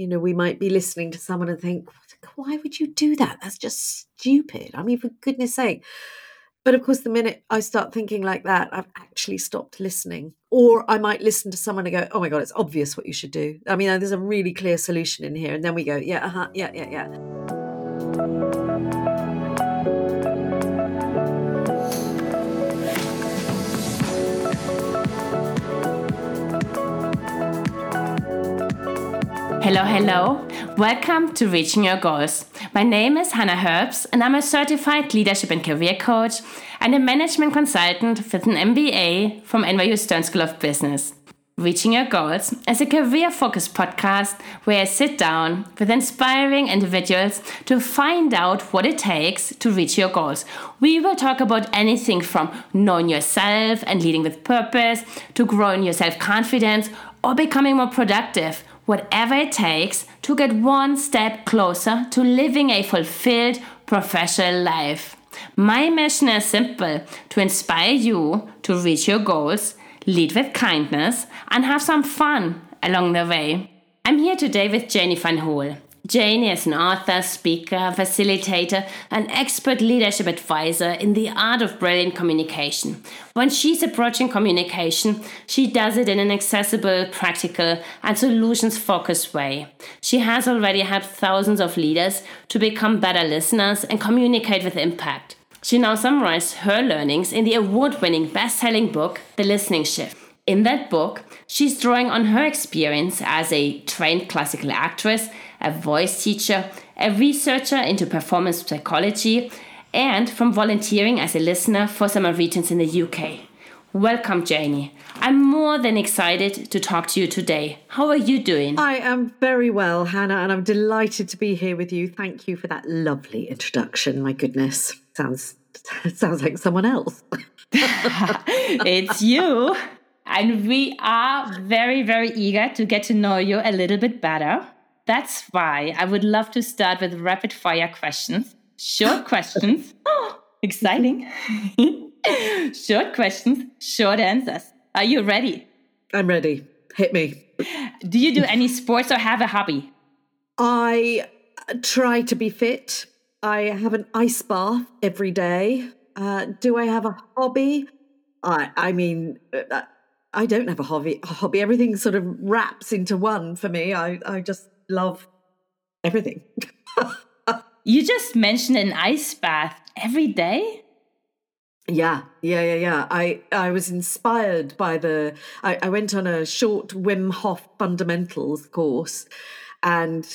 You know, we might be listening to someone and think, why would you do that? That's just stupid. I mean, for goodness sake. But of course, the minute I start thinking like that, I've actually stopped listening. Or I might listen to someone and go, oh my God, it's obvious what you should do. I mean, there's a really clear solution in here. And then we go, yeah, uh-huh, yeah, yeah, yeah. Hello, hello. Welcome to Reaching Your Goals. My name is Hannah Herbst, and I'm a certified leadership and career coach and a management consultant with an MBA from NYU Stern School of Business. Reaching Your Goals is a career focused podcast where I sit down with inspiring individuals to find out what it takes to reach your goals. We will talk about anything from knowing yourself and leading with purpose to growing your self confidence or becoming more productive whatever it takes to get one step closer to living a fulfilled professional life. My mission is simple to inspire you to reach your goals, lead with kindness, and have some fun along the way. I'm here today with Janie van. Janie is an author, speaker, facilitator, and expert leadership advisor in the art of brilliant communication. When she's approaching communication, she does it in an accessible, practical, and solutions focused way. She has already helped thousands of leaders to become better listeners and communicate with impact. She now summarized her learnings in the award winning best selling book, The Listening Shift. In that book, she's drawing on her experience as a trained classical actress a voice teacher, a researcher into performance psychology, and from volunteering as a listener for Samaritans in the UK. Welcome, Janie. I'm more than excited to talk to you today. How are you doing? I am very well, Hannah, and I'm delighted to be here with you. Thank you for that lovely introduction. My goodness, sounds sounds like someone else. it's you. And we are very, very eager to get to know you a little bit better. That's why I would love to start with rapid fire questions. Short questions. oh, exciting. short questions, short answers. Are you ready? I'm ready. Hit me. Do you do any sports or have a hobby? I try to be fit. I have an ice bath every day. Uh, do I have a hobby? I, I mean, uh, I don't have a hobby. A hobby. Everything sort of wraps into one for me. I, I just love everything. you just mentioned an ice bath every day? Yeah, yeah, yeah, yeah. I, I was inspired by the. I, I went on a short Wim Hof fundamentals course and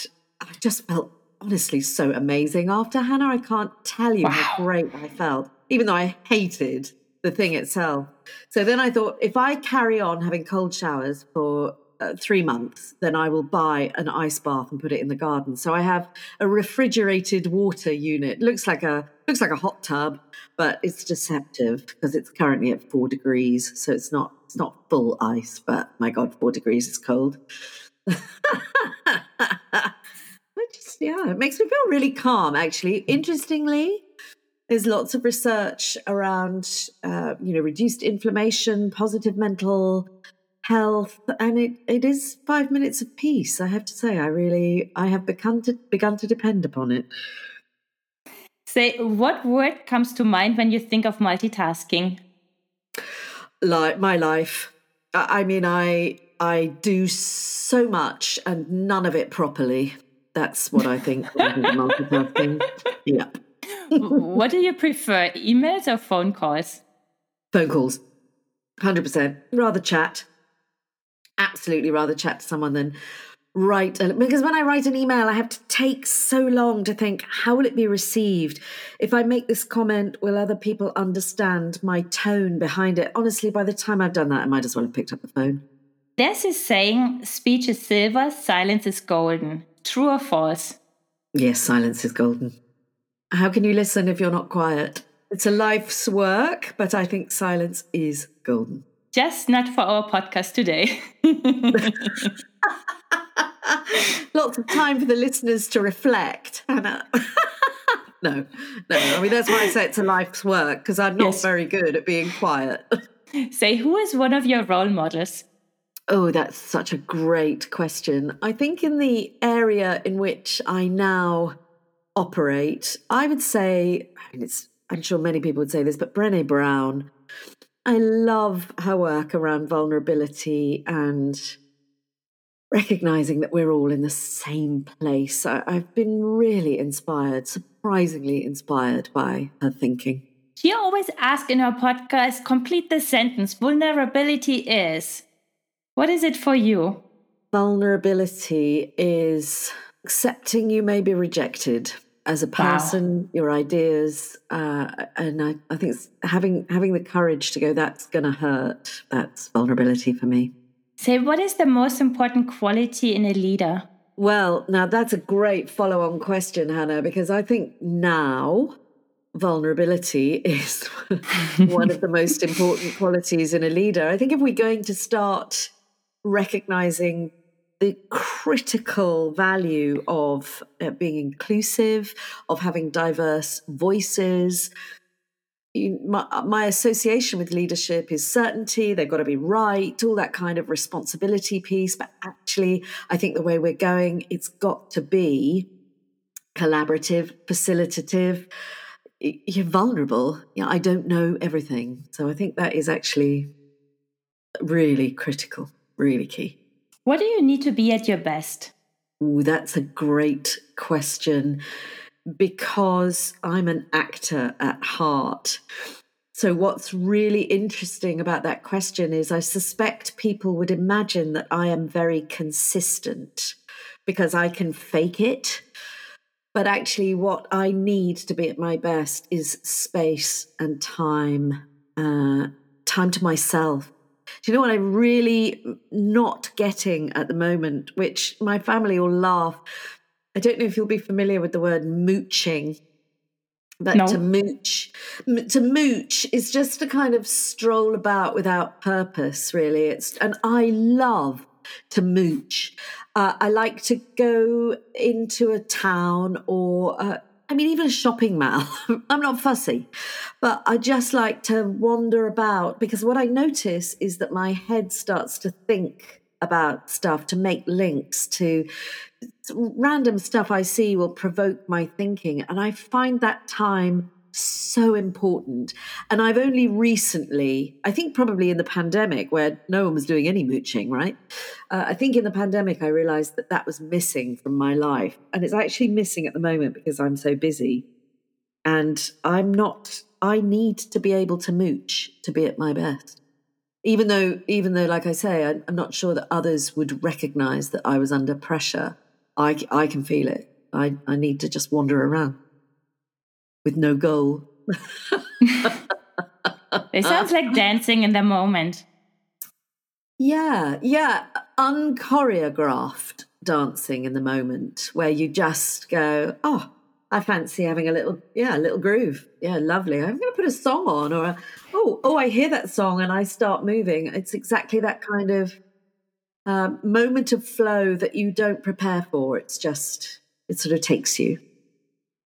I just felt honestly so amazing after Hannah. I can't tell you wow. how great I felt, even though I hated the thing itself. So then I thought if I carry on having cold showers for uh, three months, then I will buy an ice bath and put it in the garden. So I have a refrigerated water unit. Looks like a looks like a hot tub, but it's deceptive because it's currently at four degrees. So it's not it's not full ice, but my God, four degrees is cold. just, yeah, it makes me feel really calm. Actually, interestingly, there's lots of research around uh, you know reduced inflammation, positive mental health and it, it is five minutes of peace i have to say. I really i have begun to begun to depend upon it. Say what word comes to mind when you think of multitasking? Like my life. I mean i i do so much and none of it properly. That's what i think multitasking. Yeah what do you prefer emails or phone calls? Phone calls. 100% rather chat absolutely rather chat to someone than write a, because when I write an email, I have to take so long to think, how will it be received? If I make this comment, will other people understand my tone behind it? Honestly, by the time I've done that, I might as well have picked up the phone. There's this saying, speech is silver, silence is golden. True or false? Yes, silence is golden. How can you listen if you're not quiet? It's a life's work, but I think silence is golden. Just not for our podcast today. Lots of time for the listeners to reflect, Hannah. no, no. I mean, that's why I say it's a life's work because I'm not yes. very good at being quiet. Say, who is one of your role models? Oh, that's such a great question. I think in the area in which I now operate, I would say, I mean, it's, I'm sure many people would say this, but Brene Brown, I love her work around vulnerability and recognizing that we're all in the same place. I, have been really inspired, surprisingly inspired by her thinking. She always asks in her podcast, complete the sentence vulnerability is. What is it for you? Vulnerability is accepting you may be rejected as a person, wow. your ideas, uh, and I, I think having having the courage to go. That's going to hurt. That's vulnerability for me. So, what is the most important quality in a leader? Well, now that's a great follow-on question, Hannah, because I think now vulnerability is one of the most important qualities in a leader. I think if we're going to start recognizing the critical value of uh, being inclusive, of having diverse voices. My, my, association with leadership is certainty, they've got to be right, all that kind of responsibility piece. But actually, I think the way we're going, it's got to be collaborative, facilitative. You're vulnerable. You know, I don't know everything. So I think that is actually really critical really key. What do you need to be at your best? Ooh, that's a great question because I'm an actor at heart. So, what's really interesting about that question is I suspect people would imagine that I am very consistent because I can fake it. But actually, what I need to be at my best is space and time, uh, time to myself, do you know what I'm really not getting at the moment, which my family will laugh? I don't know if you'll be familiar with the word mooching. But no. to mooch, to mooch is just to kind of stroll about without purpose, really. It's and I love to mooch. Uh, I like to go into a town or uh, I mean, even a shopping mall, I'm not fussy, but I just like to wander about because what I notice is that my head starts to think about stuff, to make links, to random stuff I see will provoke my thinking. And I find that time so important. And I've only recently, I think probably in the pandemic where no one was doing any mooching, right? Uh, I think in the pandemic, I realized that that was missing from my life. And it's actually missing at the moment because I'm so busy. And I'm not, I need to be able to mooch to be at my best. Even though, even though, like I say, I, I'm not sure that others would recognize that I was under pressure. I, I can feel it. I, I need to just wander around with no goal. it sounds like dancing in the moment. Yeah, yeah, unchoreographed dancing in the moment where you just go, oh, I fancy having a little, yeah, a little groove. Yeah, lovely. I'm going to put a song on, or a, oh, oh, I hear that song and I start moving. It's exactly that kind of uh, moment of flow that you don't prepare for. It's just, it sort of takes you.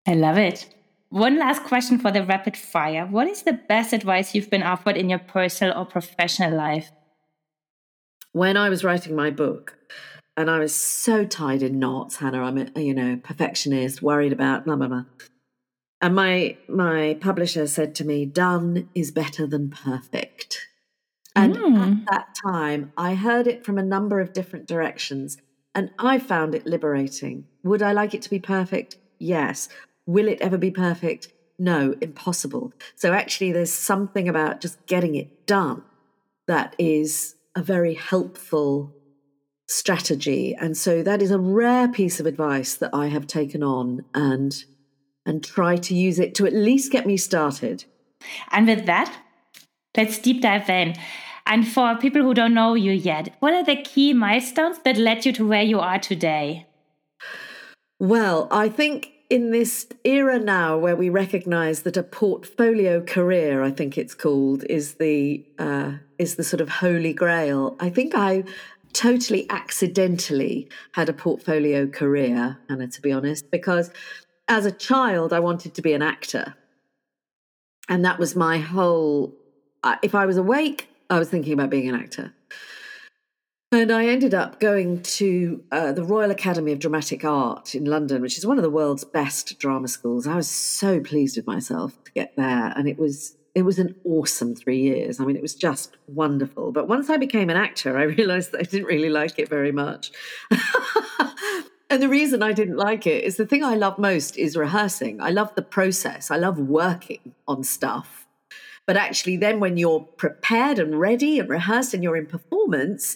I love it. One last question for the rapid fire. What is the best advice you've been offered in your personal or professional life? When I was writing my book, and I was so tied in knots, Hannah, I'm a you know perfectionist, worried about blah blah blah. And my my publisher said to me, "Done is better than perfect." And mm. at that time, I heard it from a number of different directions, and I found it liberating. Would I like it to be perfect? Yes. Will it ever be perfect? No, impossible. So actually, there's something about just getting it done that is a very helpful strategy. And so that is a rare piece of advice that I have taken on and and try to use it to at least get me started. And with that, let's deep dive in. And for people who don't know you yet, what are the key milestones that led you to where you are today? Well, I think in this era now where we recognize that a portfolio career i think it's called is the uh, is the sort of holy grail i think i totally accidentally had a portfolio career Hannah to be honest because as a child i wanted to be an actor. And that was my whole if i was awake i was thinking about being an actor And I ended up going to uh, the Royal Academy of Dramatic Art in London, which is one of the world's best drama schools. I was so pleased with myself to get there, and it was it was an awesome three years. I mean, it was just wonderful. But once I became an actor, I realized that I didn't really like it very much. and the reason I didn't like it is the thing I love most is rehearsing. I love the process. I love working on stuff. But actually, then when you're prepared and ready and rehearsed and you're in performance,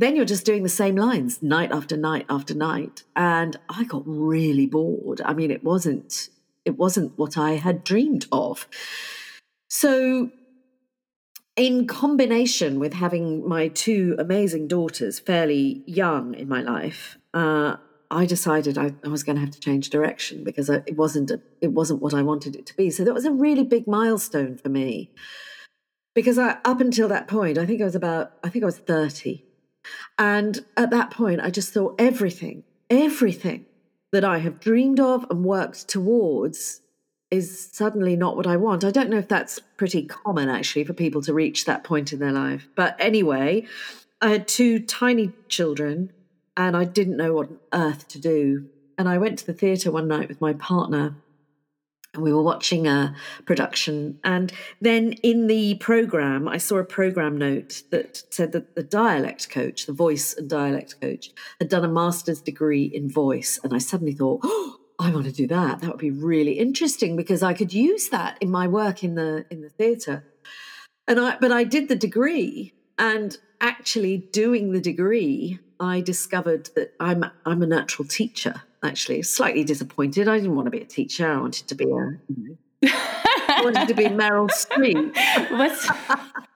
then you're just doing the same lines night after night after night. And i got really bored. I mean it wasn't it wasn't what i had dreamed of. So in combination with having my two amazing daughters fairly young in my life uh, i decided I, I, was going to have to change direction because it wasn't a, it wasn't what i wanted it to be. So that was a really big milestone for me. Because I, up until that point i think i was about i think i was 30 and at that point, I just thought everything, everything that I have dreamed of and worked towards is suddenly not what I want. I don't know if that's pretty common actually for people to reach that point in their life. But anyway, I had two tiny children and I didn't know what on earth to do. And I went to the theatre one night with my partner we were watching a production. And then in the program, I saw a program note that said that the dialect coach, the voice and dialect coach, had done a master's degree in voice. And I suddenly thought, oh, I want to do that. That would be really interesting because I could use that in my work in the in the theatre. And I but I did the degree and actually doing the degree, I discovered that I'm I'm a natural teacher actually. Slightly disappointed. I didn't want to be a teacher. I wanted to be a. I wanted to be Meryl Streep.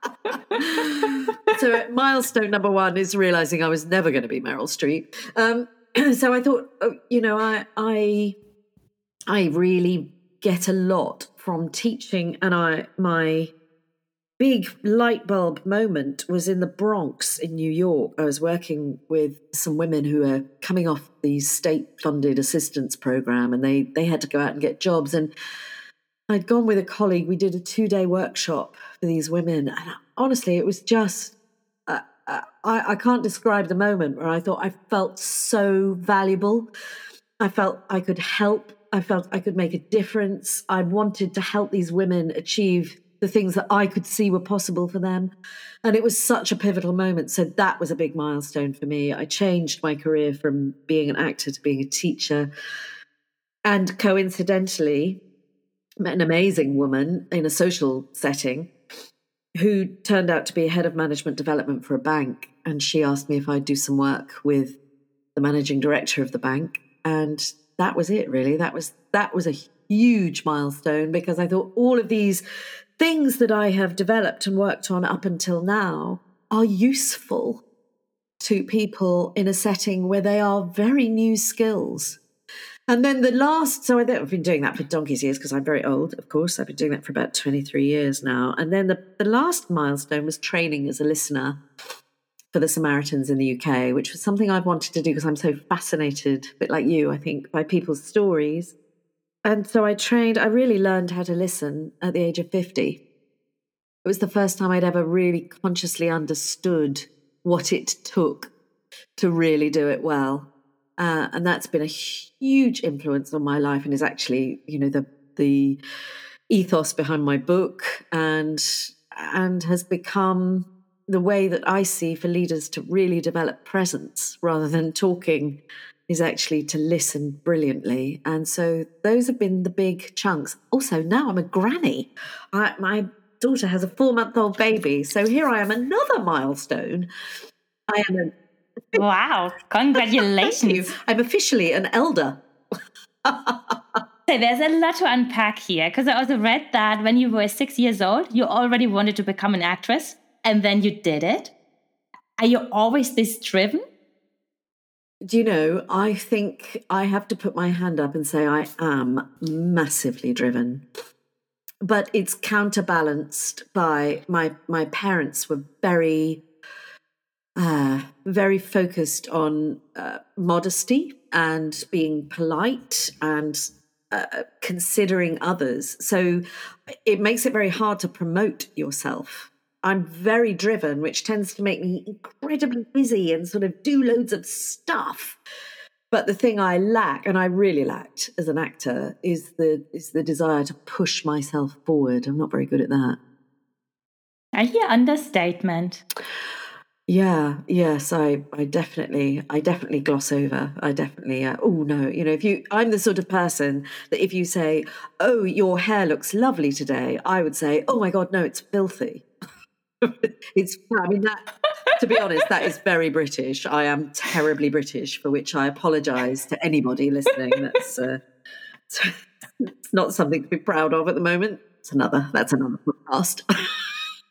so milestone number one is realizing I was never going to be Meryl Streep. Um, so I thought, oh, you know, I I I really get a lot from teaching, and I my big light bulb moment was in the Bronx in New York. I was working with some women who were coming off the state funded assistance program and they, they had to go out and get jobs. And I'd gone with a colleague. We did a two day workshop for these women. And honestly, it was just, uh, uh, I, I can't describe the moment where I thought I felt so valuable. I felt I could help. I felt I could make a difference. I wanted to help these women achieve the things that I could see were possible for them. And it was such a pivotal moment. So that was a big milestone for me. I changed my career from being an actor to being a teacher. And coincidentally, met an amazing woman in a social setting who turned out to be head of management development for a bank. And she asked me if I'd do some work with the managing director of the bank. And that was it, really. That was that was a huge milestone because I thought all of these things that I have developed and worked on up until now are useful to people in a setting where they are very new skills. And then the last, so I've been doing that for donkey's years because I'm very old, of course. I've been doing that for about 23 years now. And then the, the last milestone was training as a listener for the Samaritans in the UK, which was something I've wanted to do because I'm so fascinated, a bit like you, I think, by people's stories and so I trained, I really learned how to listen at the age of 50. It was the first time I'd ever really consciously understood what it took to really do it well. Uh, and that's been a huge influence on my life and is actually, you know, the, the ethos behind my book and, and has become the way that I see for leaders to really develop presence rather than talking is actually to listen brilliantly. And so those have been the big chunks. Also, now I'm a granny. I, my daughter has a four month old baby. So here I am, another milestone. I am a. Wow, congratulations. I'm officially an elder. So there's a lot to unpack here because I also read that when you were six years old, you already wanted to become an actress and then you did it. Are you always this driven? Do you know, I think I have to put my hand up and say I am massively driven. But it's counterbalanced by my my parents were very uh, very focused on uh, modesty and being polite and uh, considering others. So it makes it very hard to promote yourself I'm very driven, which tends to make me incredibly busy and sort of do loads of stuff. But the thing I lack, and I really lacked as an actor, is the is the desire to push myself forward. I'm not very good at that. I hear understatement. Yeah, yes, I, I definitely, I definitely gloss over. I definitely, uh, oh no, you know, if you, I'm the sort of person that if you say, oh, your hair looks lovely today, I would say, oh my God, no, it's filthy. it's, I mean, that, to be honest, that is very British. I am terribly British, for which I apologize to anybody listening. That's, uh, it's not something to be proud of at the moment. It's another, that's another podcast.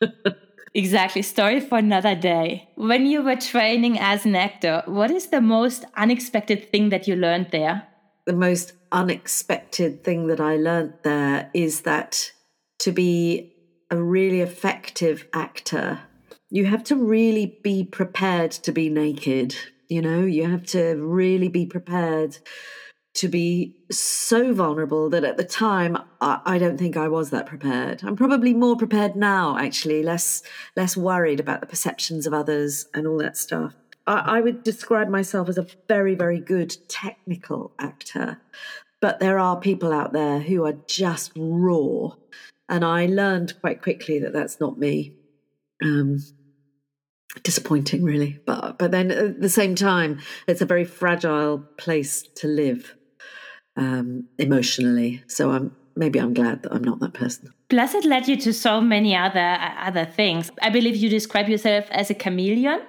Exactly. Story for another day. When you were training as an actor, what is the most unexpected thing that you learned there? The most unexpected thing that I learned there is that to be a really effective actor, you have to really be prepared to be naked. You know, you have to really be prepared to be so vulnerable that at the time I, I, don't think I was that prepared. I'm probably more prepared now, actually, less less worried about the perceptions of others and all that stuff. I, I would describe myself as a very, very good technical actor, but there are people out there who are just raw, and I learned quite quickly that that's not me. Um, disappointing really but but then at the same time it's a very fragile place to live um, emotionally. So I'm maybe I'm glad that I'm not that person. Plus, it led you to so many other other things. I believe you describe yourself as a chameleon,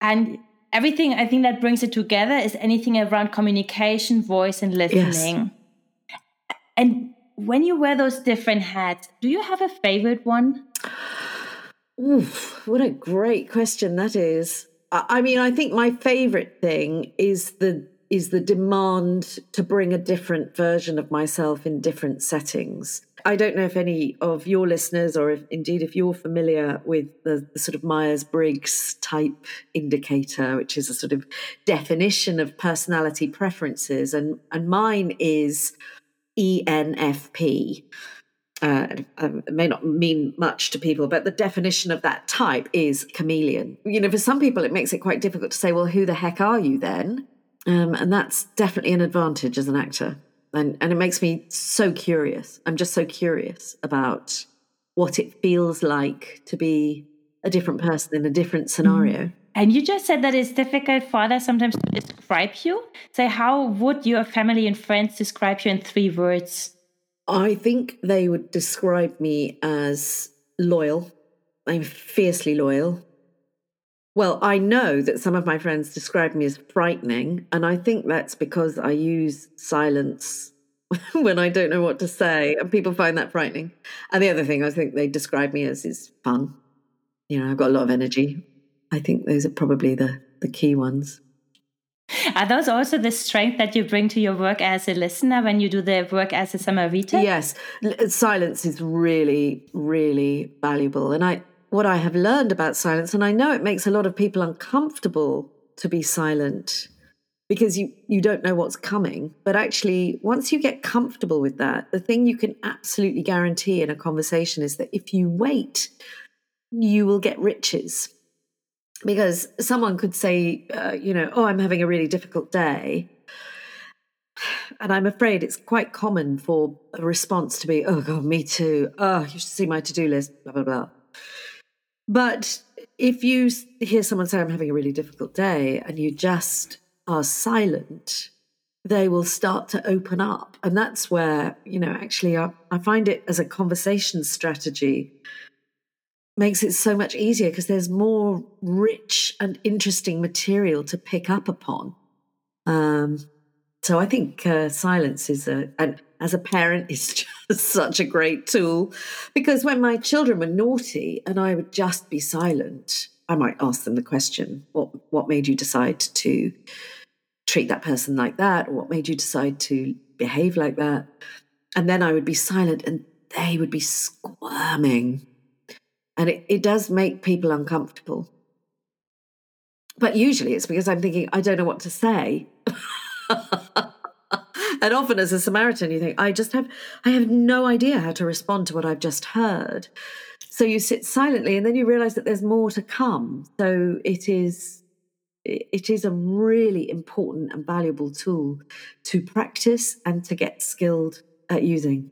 and everything I think that brings it together is anything around communication, voice, and listening. Yes. And when you wear those different hats, do you have a favorite one? Oof, what a great question that is. I mean, I think my favorite thing is the is the demand to bring a different version of myself in different settings. I don't know if any of your listeners, or if, indeed if you're familiar with the, the sort of Myers Briggs type indicator, which is a sort of definition of personality preferences, and, and mine is ENFP. Uh, um, it may not mean much to people, but the definition of that type is chameleon. You know, for some people, it makes it quite difficult to say, well, who the heck are you then? Um, and that's definitely an advantage as an actor. And, and it makes me so curious. I'm just so curious about what it feels like to be a different person in a different scenario. Mm. And you just said that it's difficult for others sometimes to describe you. So, how would your family and friends describe you in three words? I think they would describe me as loyal. I'm fiercely loyal. Well, I know that some of my friends describe me as frightening, and I think that's because I use silence when I don't know what to say, and people find that frightening. And the other thing I think they describe me as is fun. You know, I've got a lot of energy. I think those are probably the the key ones. Are those also the strength that you bring to your work as a listener when you do the work as a Samariter? Yes, uh, silence is really, really valuable, and I what I have learned about silence, and I know it makes a lot of people uncomfortable to be silent because you, you don't know what's coming. But actually, once you get comfortable with that, the thing you can absolutely guarantee in a conversation is that if you wait, you will get riches. Because someone could say, uh, you know, oh, I'm having a really difficult day. And I'm afraid it's quite common for a response to be, oh, God, me too. Oh, you should see my to do list, blah, blah, blah. But if you hear someone say, I'm having a really difficult day, and you just are silent, they will start to open up. And that's where, you know, actually, I, I find it as a conversation strategy makes it so much easier because there's more rich and interesting material to pick up upon. Um, so I think uh, silence is a, and as a parent, is just such a great tool because when my children were naughty and I would just be silent, I might ask them the question, "What what made you decide to treat that person like that, or what made you decide to behave like that?" And then I would be silent, and they would be squirming, and it, it does make people uncomfortable. But usually it's because I'm thinking, I don't know what to say. and often as a Samaritan, you think, I just have, I have no idea how to respond to what I've just heard. so you sit silently and then you realize that there's more to come. So it is it is a really important and valuable tool to practice and to get skilled at using.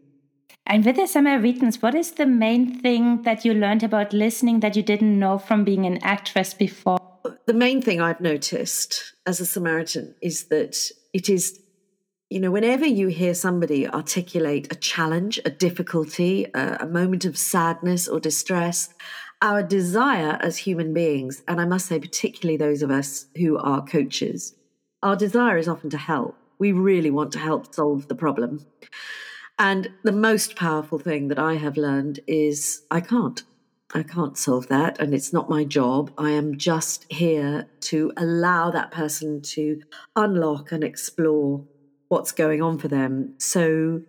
And with the Samaritans, what is the main thing that you learned about listening that you didn't know from being an actress before? The main thing I've noticed as a Samaritan is that it is, you know, whenever you hear somebody articulate a challenge, a difficulty, a, a moment of sadness or distress, our desire as human beings, and I must say, particularly those of us who are coaches, our desire is often to help. We really want to help solve the problem. And the most powerful thing that I have learned is I can't. I can't solve that, and it's not my job. I am just here to allow that person to unlock and explore what's going on for them. So,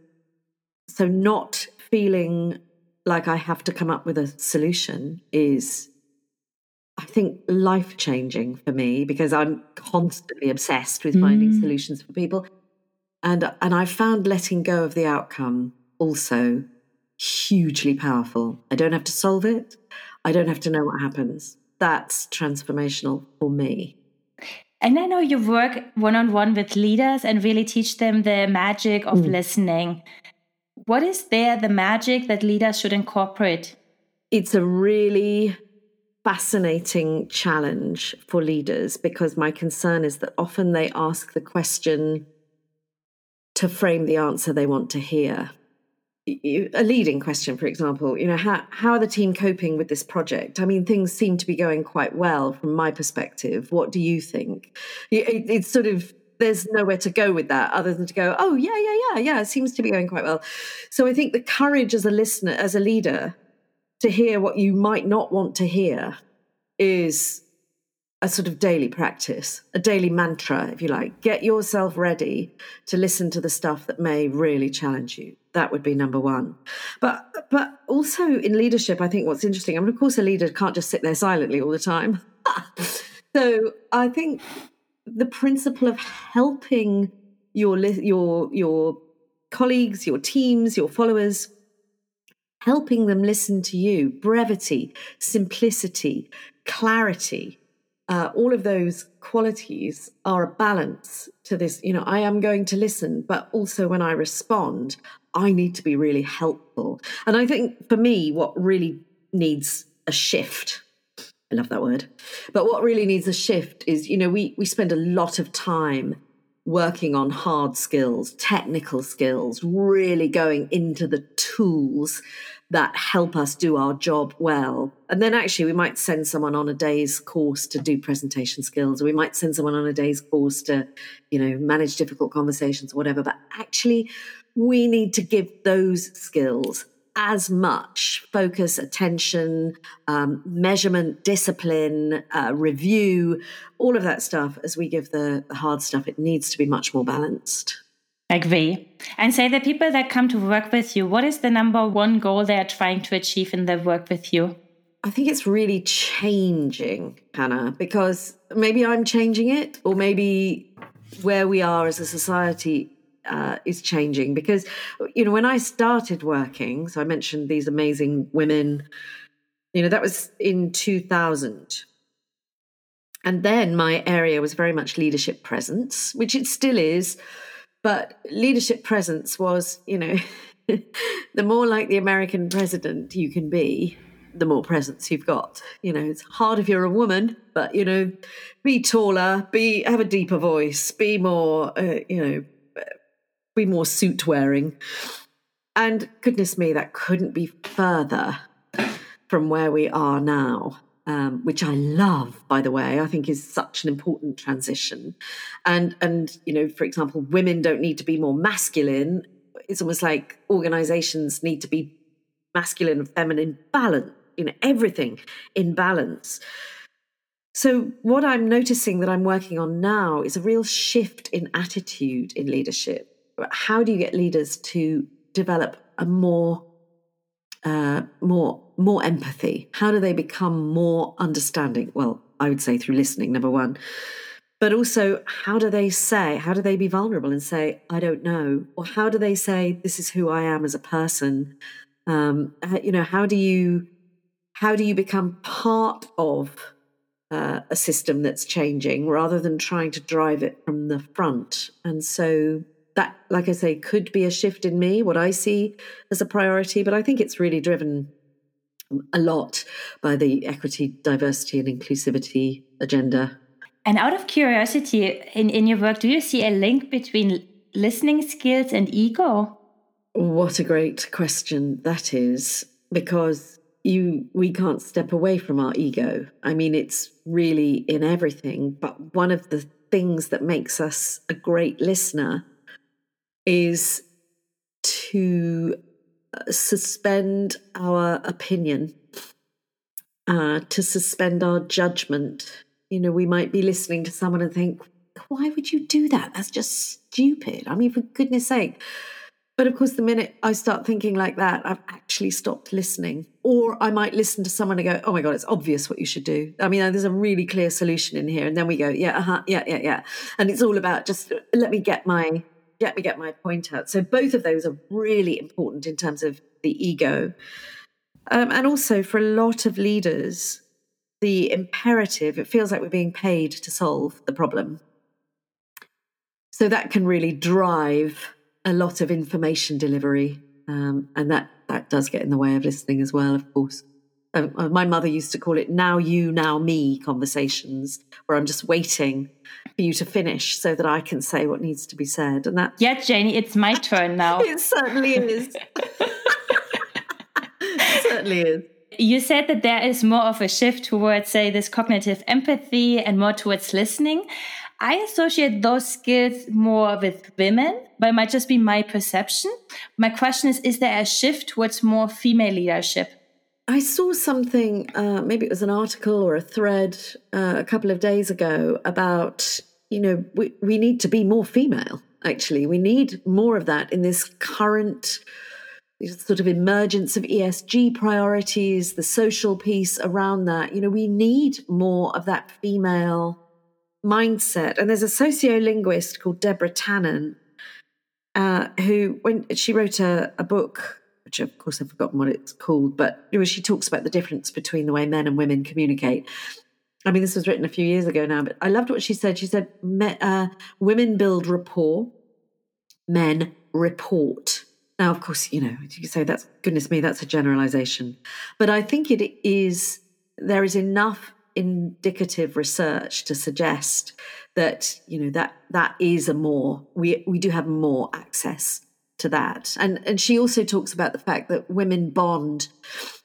so not feeling like I have to come up with a solution is, I think, life changing for me because I'm constantly obsessed with finding mm. solutions for people. And, and I found letting go of the outcome also hugely powerful. I don't have to solve it, I don't have to know what happens. That's transformational for me. And I know you work one on one with leaders and really teach them the magic of mm. listening. What is there the magic that leaders should incorporate? It's a really fascinating challenge for leaders because my concern is that often they ask the question to frame the answer they want to hear. A leading question, for example, you know, how, how are the team coping with this project? I mean, things seem to be going quite well from my perspective. What do you think? It, it's sort of there's nowhere to go with that other than to go, oh, yeah, yeah, yeah, yeah, it seems to be going quite well. So I think the courage as a listener, as a leader, to hear what you might not want to hear is a sort of daily practice, a daily mantra, if you like. Get yourself ready to listen to the stuff that may really challenge you. That would be number one. But but also in leadership, I think what's interesting, I mean, of course, a leader can't just sit there silently all the time. so I think the principle of helping your your your colleagues, your teams, your followers, helping them listen to you, brevity, simplicity, clarity, uh, all of those qualities are a balance to this. You know, I am going to listen, but also when I respond, I need to be really helpful. And I think for me, what really needs a shift I love that word. But what really needs a shift is, you know, we we spend a lot of time working on hard skills, technical skills, really going into the tools that help us do our job well. And then actually we might send someone on a day's course to do presentation skills, or we might send someone on a day's course to, you know, manage difficult conversations, or whatever. But actually we need to give those skills as much focus, attention, um, measurement, discipline, uh, review, all of that stuff as we give the, the hard stuff. It needs to be much more balanced. Agree. And say the people that come to work with you, what is the number one goal they are trying to achieve in their work with you? I think it's really changing, Hannah, because maybe I'm changing it, or maybe where we are as a society uh, is changing because you know when I started working, so I mentioned these amazing women. You know that was in 2000, and then my area was very much leadership presence, which it still is, but leadership presence was you know the more like the American president you can be, the more presence you've got. You know, it's hard if you're a woman, but you know, be taller, be have a deeper voice, be more, uh, you know, be more suit wearing. And goodness me, that couldn't be further from where we are now. Um, which I love, by the way, I think is such an important transition. And and you know, for example, women don't need to be more masculine. It's almost like organizations need to be masculine and feminine balance, you know, everything in balance. So, what I'm noticing that I'm working on now is a real shift in attitude in leadership how do you get leaders to develop a more uh, more more empathy? How do they become more understanding? Well, I would say through listening, number one. But also, how do they say, how do they be vulnerable and say, I don't know? Or how do they say, this is who I am as a person? Um, you know, how do you how do you become part of uh, a system that's changing rather than trying to drive it from the front? And so that, like I say, could be a shift in me, what I see as a priority, but I think it's really driven a lot by the equity, diversity, and inclusivity agenda. And out of curiosity, in, in your work, do you see a link between listening skills and ego? What a great question that is, because you we can't step away from our ego. I mean, it's really in everything, but one of the things that makes us a great listener is to uh, suspend our opinion, uh, to suspend our judgment. You know, we might be listening to someone and think, why would you do that? That's just stupid. I mean, for goodness sake. But of course, the minute I start thinking like that, I've actually stopped listening. Or I might listen to someone and go, oh my God, it's obvious what you should do. I mean, there's a really clear solution in here. And then we go, yeah, uh-huh, yeah, yeah, yeah. And it's all about just let me get my let me get my point out. So both of those are really important in terms of the ego. Um, and also for a lot of leaders, the imperative, it feels like we're being paid to solve the problem. So that can really drive a lot of information delivery. Um, and that, that does get in the way of listening as well, of course. Um, uh, my mother used to call it now you, now me conversations, where I'm just waiting for you to finish so that I can say what needs to be said. And that Yeah, Janie, it's my turn now. it certainly is. it certainly is. You said that there is more of a shift towards, say, this cognitive empathy and more towards listening. I associate those skills more with women, but it might just be my perception. My question is Is there a shift towards more female leadership? I saw something, uh, maybe it was an article or a thread uh, a couple of days ago about, you know, we, we need to be more female, actually. We need more of that in this current sort of emergence of ESG priorities, the social piece around that. You know, we need more of that female mindset. And there's a sociolinguist called Deborah Tannen uh, who, when she wrote a, a book which of course I've forgotten what it's called, but she talks about the difference between the way men and women communicate. I mean, this was written a few years ago now, but I loved what she said. She said, uh, "Women build rapport, men report." Now, of course, you know you say that's goodness me, that's a generalization, but I think it is there is enough indicative research to suggest that you know that that is a more we we do have more access to that. And and she also talks about the fact that women bond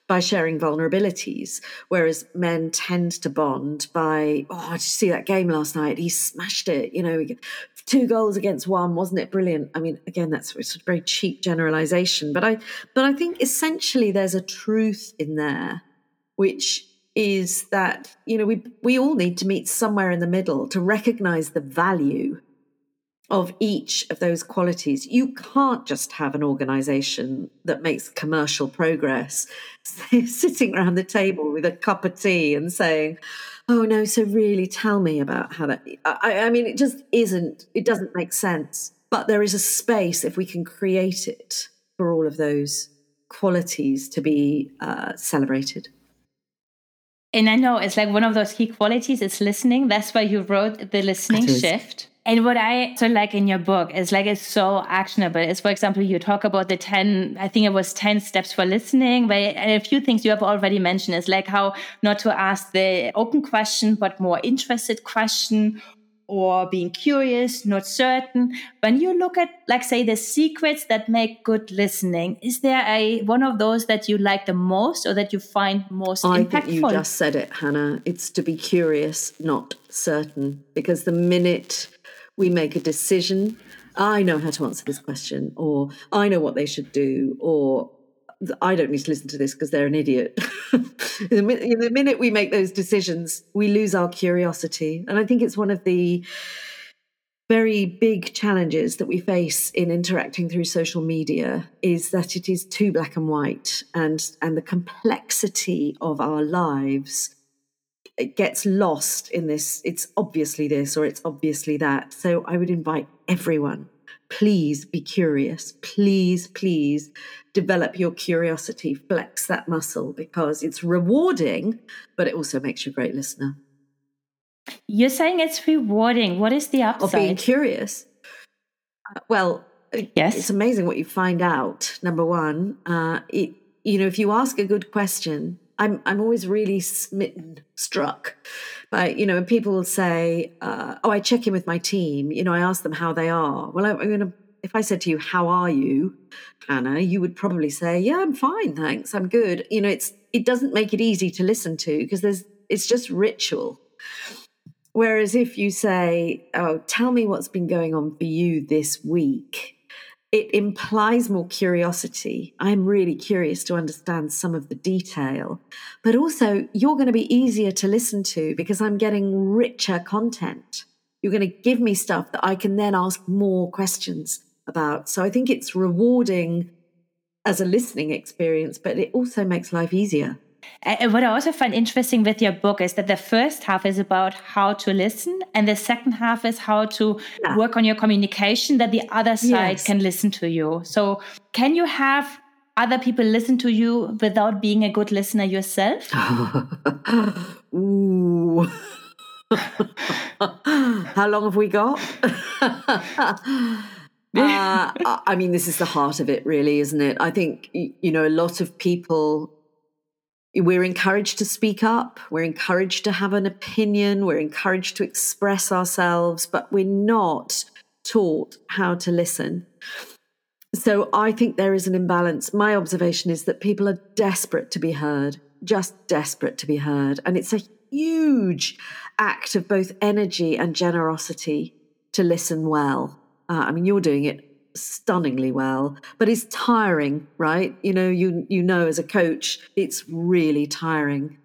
by sharing vulnerabilities, whereas men tend to bond by, oh, did you see that game last night? He smashed it, you know, two goals against one, wasn't it brilliant? I mean, again, that's a very cheap generalization, but I but I think essentially there's a truth in there, which is that, you know, we we all need to meet somewhere in the middle to recognize the value of each of those qualities. You can't just have an organization that makes commercial progress sitting around the table with a cup of tea and saying, Oh no, so really tell me about how that I, I mean it just isn't it doesn't make sense. But there is a space if we can create it for all of those qualities to be uh, celebrated. And I know it's like one of those key qualities is listening. That's why you wrote the listening shift. And what I so like in your book is like it's so actionable. Is for example, you talk about the 10, I think it was 10 steps for listening, where a few things you have already mentioned is like how not to ask the open question, but more interested question or being curious, not certain. When you look at, like, say, the secrets that make good listening, is there a one of those that you like the most or that you find most I impactful? think you just said it, Hannah. It's to be curious, not certain, because the minute we make a decision. I know how to answer this question, or I know what they should do, or I don't need to listen to this because they're an idiot. in, the, minute we make those decisions, we lose our curiosity. And I think it's one of the very big challenges that we face in interacting through social media is that it is too black and white and and the complexity of our lives it gets lost in this it's obviously this or it's obviously that so i would invite everyone please be curious. Please, please develop your curiosity, flex that muscle because it's rewarding, but it also makes you a great listener. You're saying it's rewarding. What is the upside? Of being curious. Uh, well, yes, it's amazing what you find out. Number one, uh, it, you know, if you ask a good question, I'm I'm always really smitten, struck by you know, when people will say, uh, "Oh, I check in with my team." You know, I ask them how they are. Well, I, I'm going to. If I said to you, "How are you, Hannah?" you would probably say, "Yeah, I'm fine, thanks. I'm good." You know, it's it doesn't make it easy to listen to because there's it's just ritual. Whereas if you say, "Oh, tell me what's been going on for you this week," it implies more curiosity. I'm really curious to understand some of the detail, but also you're going to be easier to listen to because I'm getting richer content. You're going to give me stuff that I can then ask more questions about. So I think it's rewarding as a listening experience, but it also makes life easier. And what I also find interesting with your book is that the first half is about how to listen, and the second half is how to yeah. work on your communication that the other side yes. can listen to you. So, can you have other people listen to you without being a good listener yourself? Ooh. How long have we got? uh, I mean, this is the heart of it, really, isn't it? I think, you know, a lot of people we're encouraged to speak up. We're encouraged to have an opinion. We're encouraged to express ourselves, but we're not taught how to listen. So I think there is an imbalance. My observation is that people are desperate to be heard, just desperate to be heard. And it's a huge act of both energy and generosity to listen well. Uh, I mean, you're doing it stunningly well but it's tiring right you know you you know as a coach it's really tiring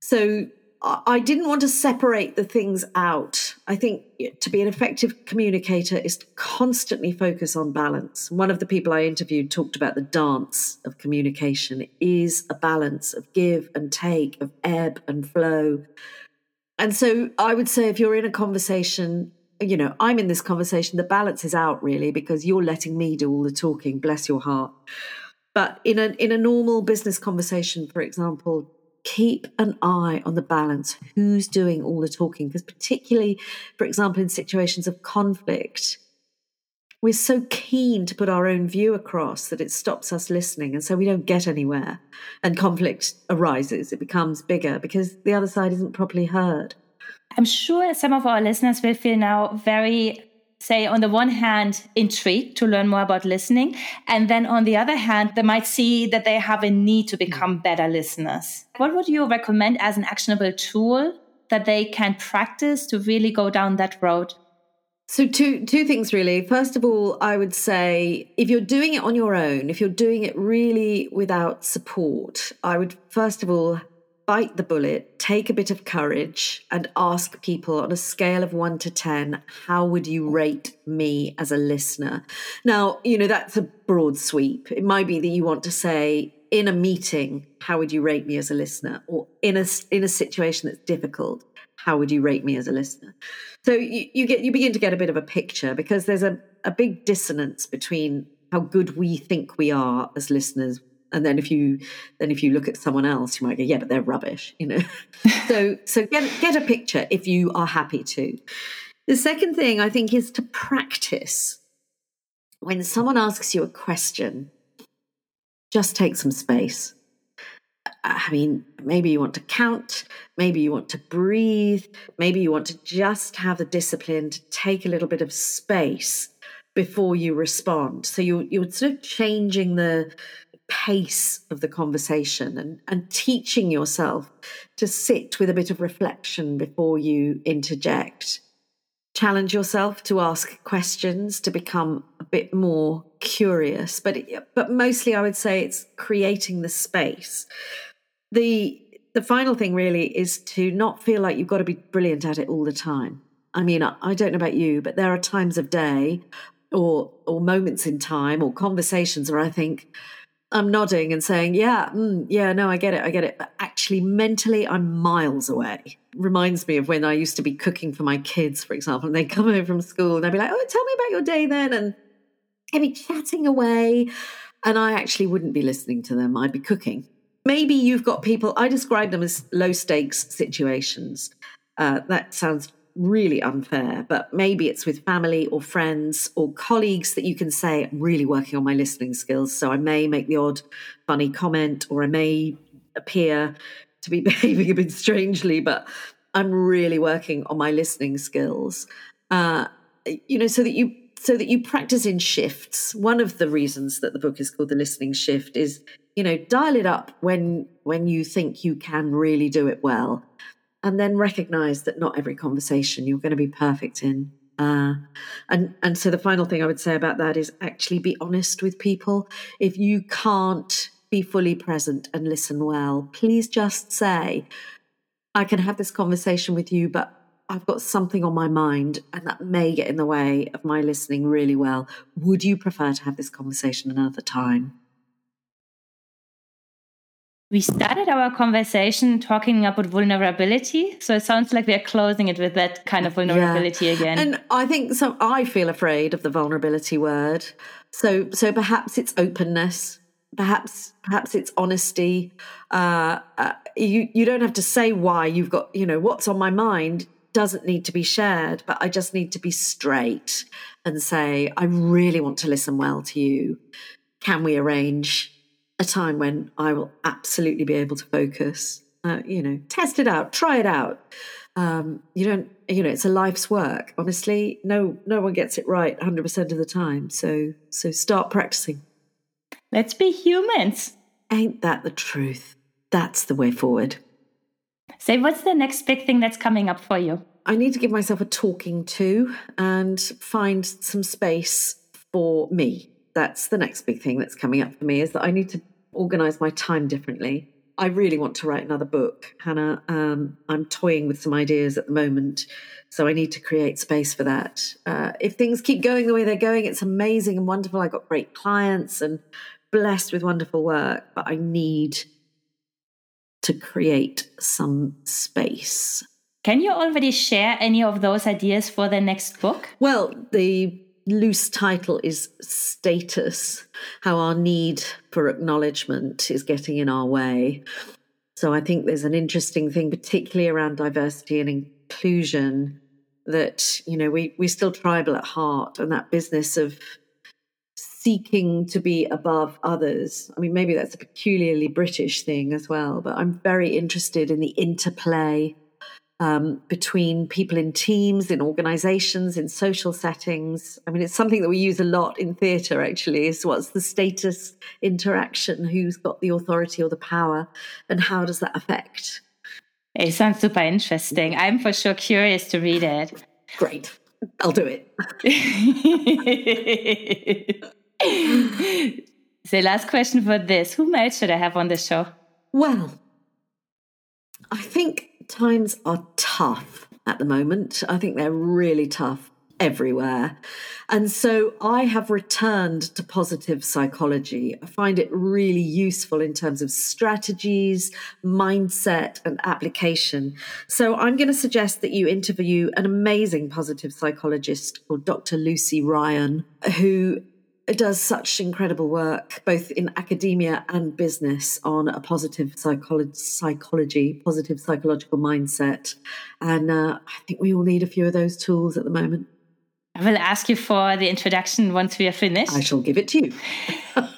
so I didn't want to separate the things out. I think to be an effective communicator is to constantly focus on balance. One of the people I interviewed talked about the dance of communication. It is a balance of give and take, of ebb and flow. And so I would say if you're in a conversation you know, I'm in this conversation, the balance is out really because you're letting me do all the talking, bless your heart. But in a in a normal business conversation, for example, keep an eye on the balance. Who's doing all the talking? Because particularly, for example, in situations of conflict, we're so keen to put our own view across that it stops us listening. And so we don't get anywhere. And conflict arises, it becomes bigger because the other side isn't properly heard. I'm sure some of our listeners will feel now very say on the one hand intrigued to learn more about listening and then on the other hand they might see that they have a need to become mm. better listeners. What would you recommend as an actionable tool that they can practice to really go down that road? So two two things really. First of all, I would say if you're doing it on your own, if you're doing it really without support, I would first of all bite the bullet, take a bit of courage, and ask people on a scale of one to 10, how would you rate me as a listener? Now, you know, that's a broad sweep. It might be that you want to say, in a meeting, how would you rate me as a listener? Or in a, in a situation that's difficult, how would you rate me as a listener? So you, you get you begin to get a bit of a picture because there's a, a big dissonance between how good we think we are as listeners and then if you then if you look at someone else you might go yeah but they're rubbish you know? So so get get a picture if you are happy to. The second thing i think is to practice. When someone asks you a question just take some space. I mean, maybe you want to count, maybe you want to breathe, maybe you want to just have the discipline to take a little bit of space before you respond. So you you're sort of changing the pace of the conversation and, and teaching yourself to sit with a bit of reflection before you interject. Challenge yourself to ask questions, to become a bit more curious. But, but mostly, I would say it's creating the space. The, the final thing really is to not feel like you've got to be brilliant at it all the time. I mean, I, I don't know about you, but there are times of day or or moments in time or conversations where I think, I'm nodding and saying, yeah, mm, yeah, no, I get it, I get it. But actually, mentally, I'm miles away. Reminds me of when I used to be cooking for my kids, for example, and they'd come home from school and they'd be like, oh, tell me about your day then. And they'd be chatting away. And I actually wouldn't be listening to them, I'd be cooking. Maybe you've got people, I describe them as low stakes situations. Uh, that sounds really unfair, but maybe it's with family or friends or colleagues that you can say, I'm really working on my listening skills. So I may make the odd funny comment or I may appear to be behaving a bit strangely, but I'm really working on my listening skills. Uh, you know, so that you so that you practice in shifts. One of the reasons that the book is called the listening shift is, you know, dial it up when when you think you can really do it well and then recognize that not every conversation you're going to be perfect in. Uh, and and so the final thing I would say about that is actually be honest with people. If you can't be fully present and listen well, please just say, "I can have this conversation with you, but I've got something on my mind, and that may get in the way of my listening really well. Would you prefer to have this conversation another time?" We started our conversation talking about vulnerability. So it sounds like we're closing it with that kind of vulnerability yeah. again. And I think so I feel afraid of the vulnerability word. So so perhaps it's openness. Perhaps perhaps it's honesty. Uh, uh, you you don't have to say why you've got, you know, what's on my mind doesn't need to be shared, but I just need to be straight and say, I really want to listen well to you. Can we arrange a time when I will absolutely be able to focus. Uh, you know, test it out, try it out. Um, you don't, you know, it's a life's work. Honestly, no, no one gets it right 100% of the time. So, so start practicing. Let's be humans. Ain't that the truth? That's the way forward. Say, what's the next big thing that's coming up for you? I need to give myself a talking to and find some space for me that's the next big thing that's coming up for me is that I need to organize my time differently. I really want to write another book, Hannah. Um, I'm toying with some ideas at the moment, so I need to create space for that. Uh, if things keep going the way they're going, it's amazing and wonderful. I got great clients and blessed with wonderful work, but I need to create some space. Can you already share any of those ideas for the next book? Well, the loose title is status, how our need for acknowledgement is getting in our way. So I think there's an interesting thing, particularly around diversity and inclusion, that, you know, we, we're still tribal at heart and that business of seeking to be above others. I mean, maybe that's a peculiarly British thing as well, but I'm very interested in the interplay um, between people in teams, in organizations, in social settings. I mean, it's something that we use a lot in theatre, actually, is what's the status interaction? Who's got the authority or the power? And how does that affect? It sounds super interesting. I'm for sure curious to read it. Great. I'll do it. the last question for this Who else should I have on the show? Well, I think times are tough at the moment. I think they're really tough everywhere. And so I have returned to positive psychology. I find it really useful in terms of strategies, mindset, and application. So I'm going to suggest that you interview an amazing positive psychologist called Dr. Lucy Ryan, who does such incredible work, both in academia and business, on a positive psycholo- psychology, positive psychological mindset. And uh, I think we all need a few of those tools at the moment. I will ask you for the introduction once we are finished. I shall give it to you.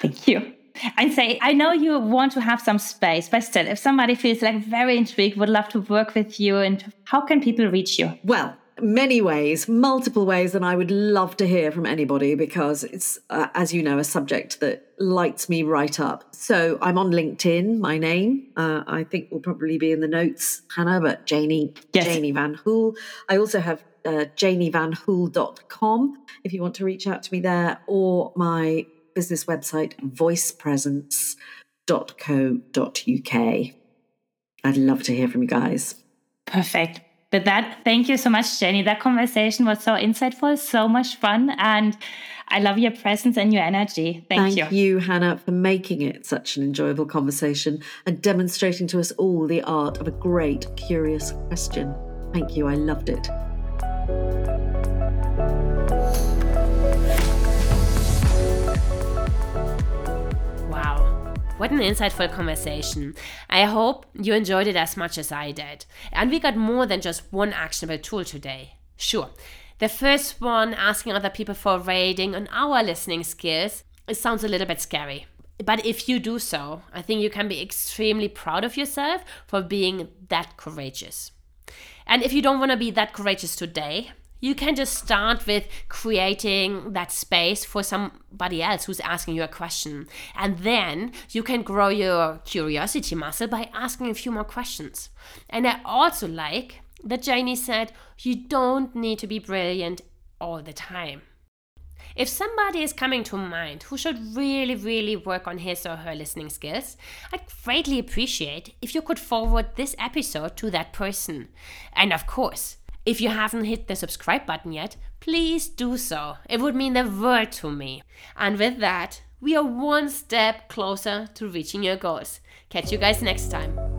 Thank you. And say, I know you want to have some space, but still, if somebody feels like very intrigued, would love to work with you, and how can people reach you? Well, many ways, multiple ways, and I would love to hear from anybody because it's, uh, as you know, a subject that lights me right up. So I'm on LinkedIn, my name. Uh, I think will probably be in the notes, Hannah, but Janie, yes. Janie Van Hool. I also have uh, janievanhool.com if you want to reach out to me there, or my business website, voicepresence.co.uk. I'd love to hear from you guys. Perfect With that, thank you so much, Jenny. That conversation was so insightful, so much fun, and I love your presence and your energy. Thank, Thank you. you, Hannah, for making it such an enjoyable conversation and demonstrating to us all the art of a great, curious question. Thank you. I loved it. What an insightful conversation. I hope you enjoyed it as much as I did. And we got more than just one actionable tool today. Sure, the first one, asking other people for a rating on our listening skills, it sounds a little bit scary. But if you do so, I think you can be extremely proud of yourself for being that courageous. And if you don't want to be that courageous today, you can just start with creating that space for somebody else who's asking you a question. And then you can grow your curiosity muscle by asking a few more questions. And I also like that Janie said, you don't need to be brilliant all the time. If somebody is coming to mind who should really, really work on his or her listening skills, I'd greatly appreciate if you could forward this episode to that person. And of course, if you haven't hit the subscribe button yet, please do so. It would mean the world to me. And with that, we are one step closer to reaching your goals. Catch you guys next time.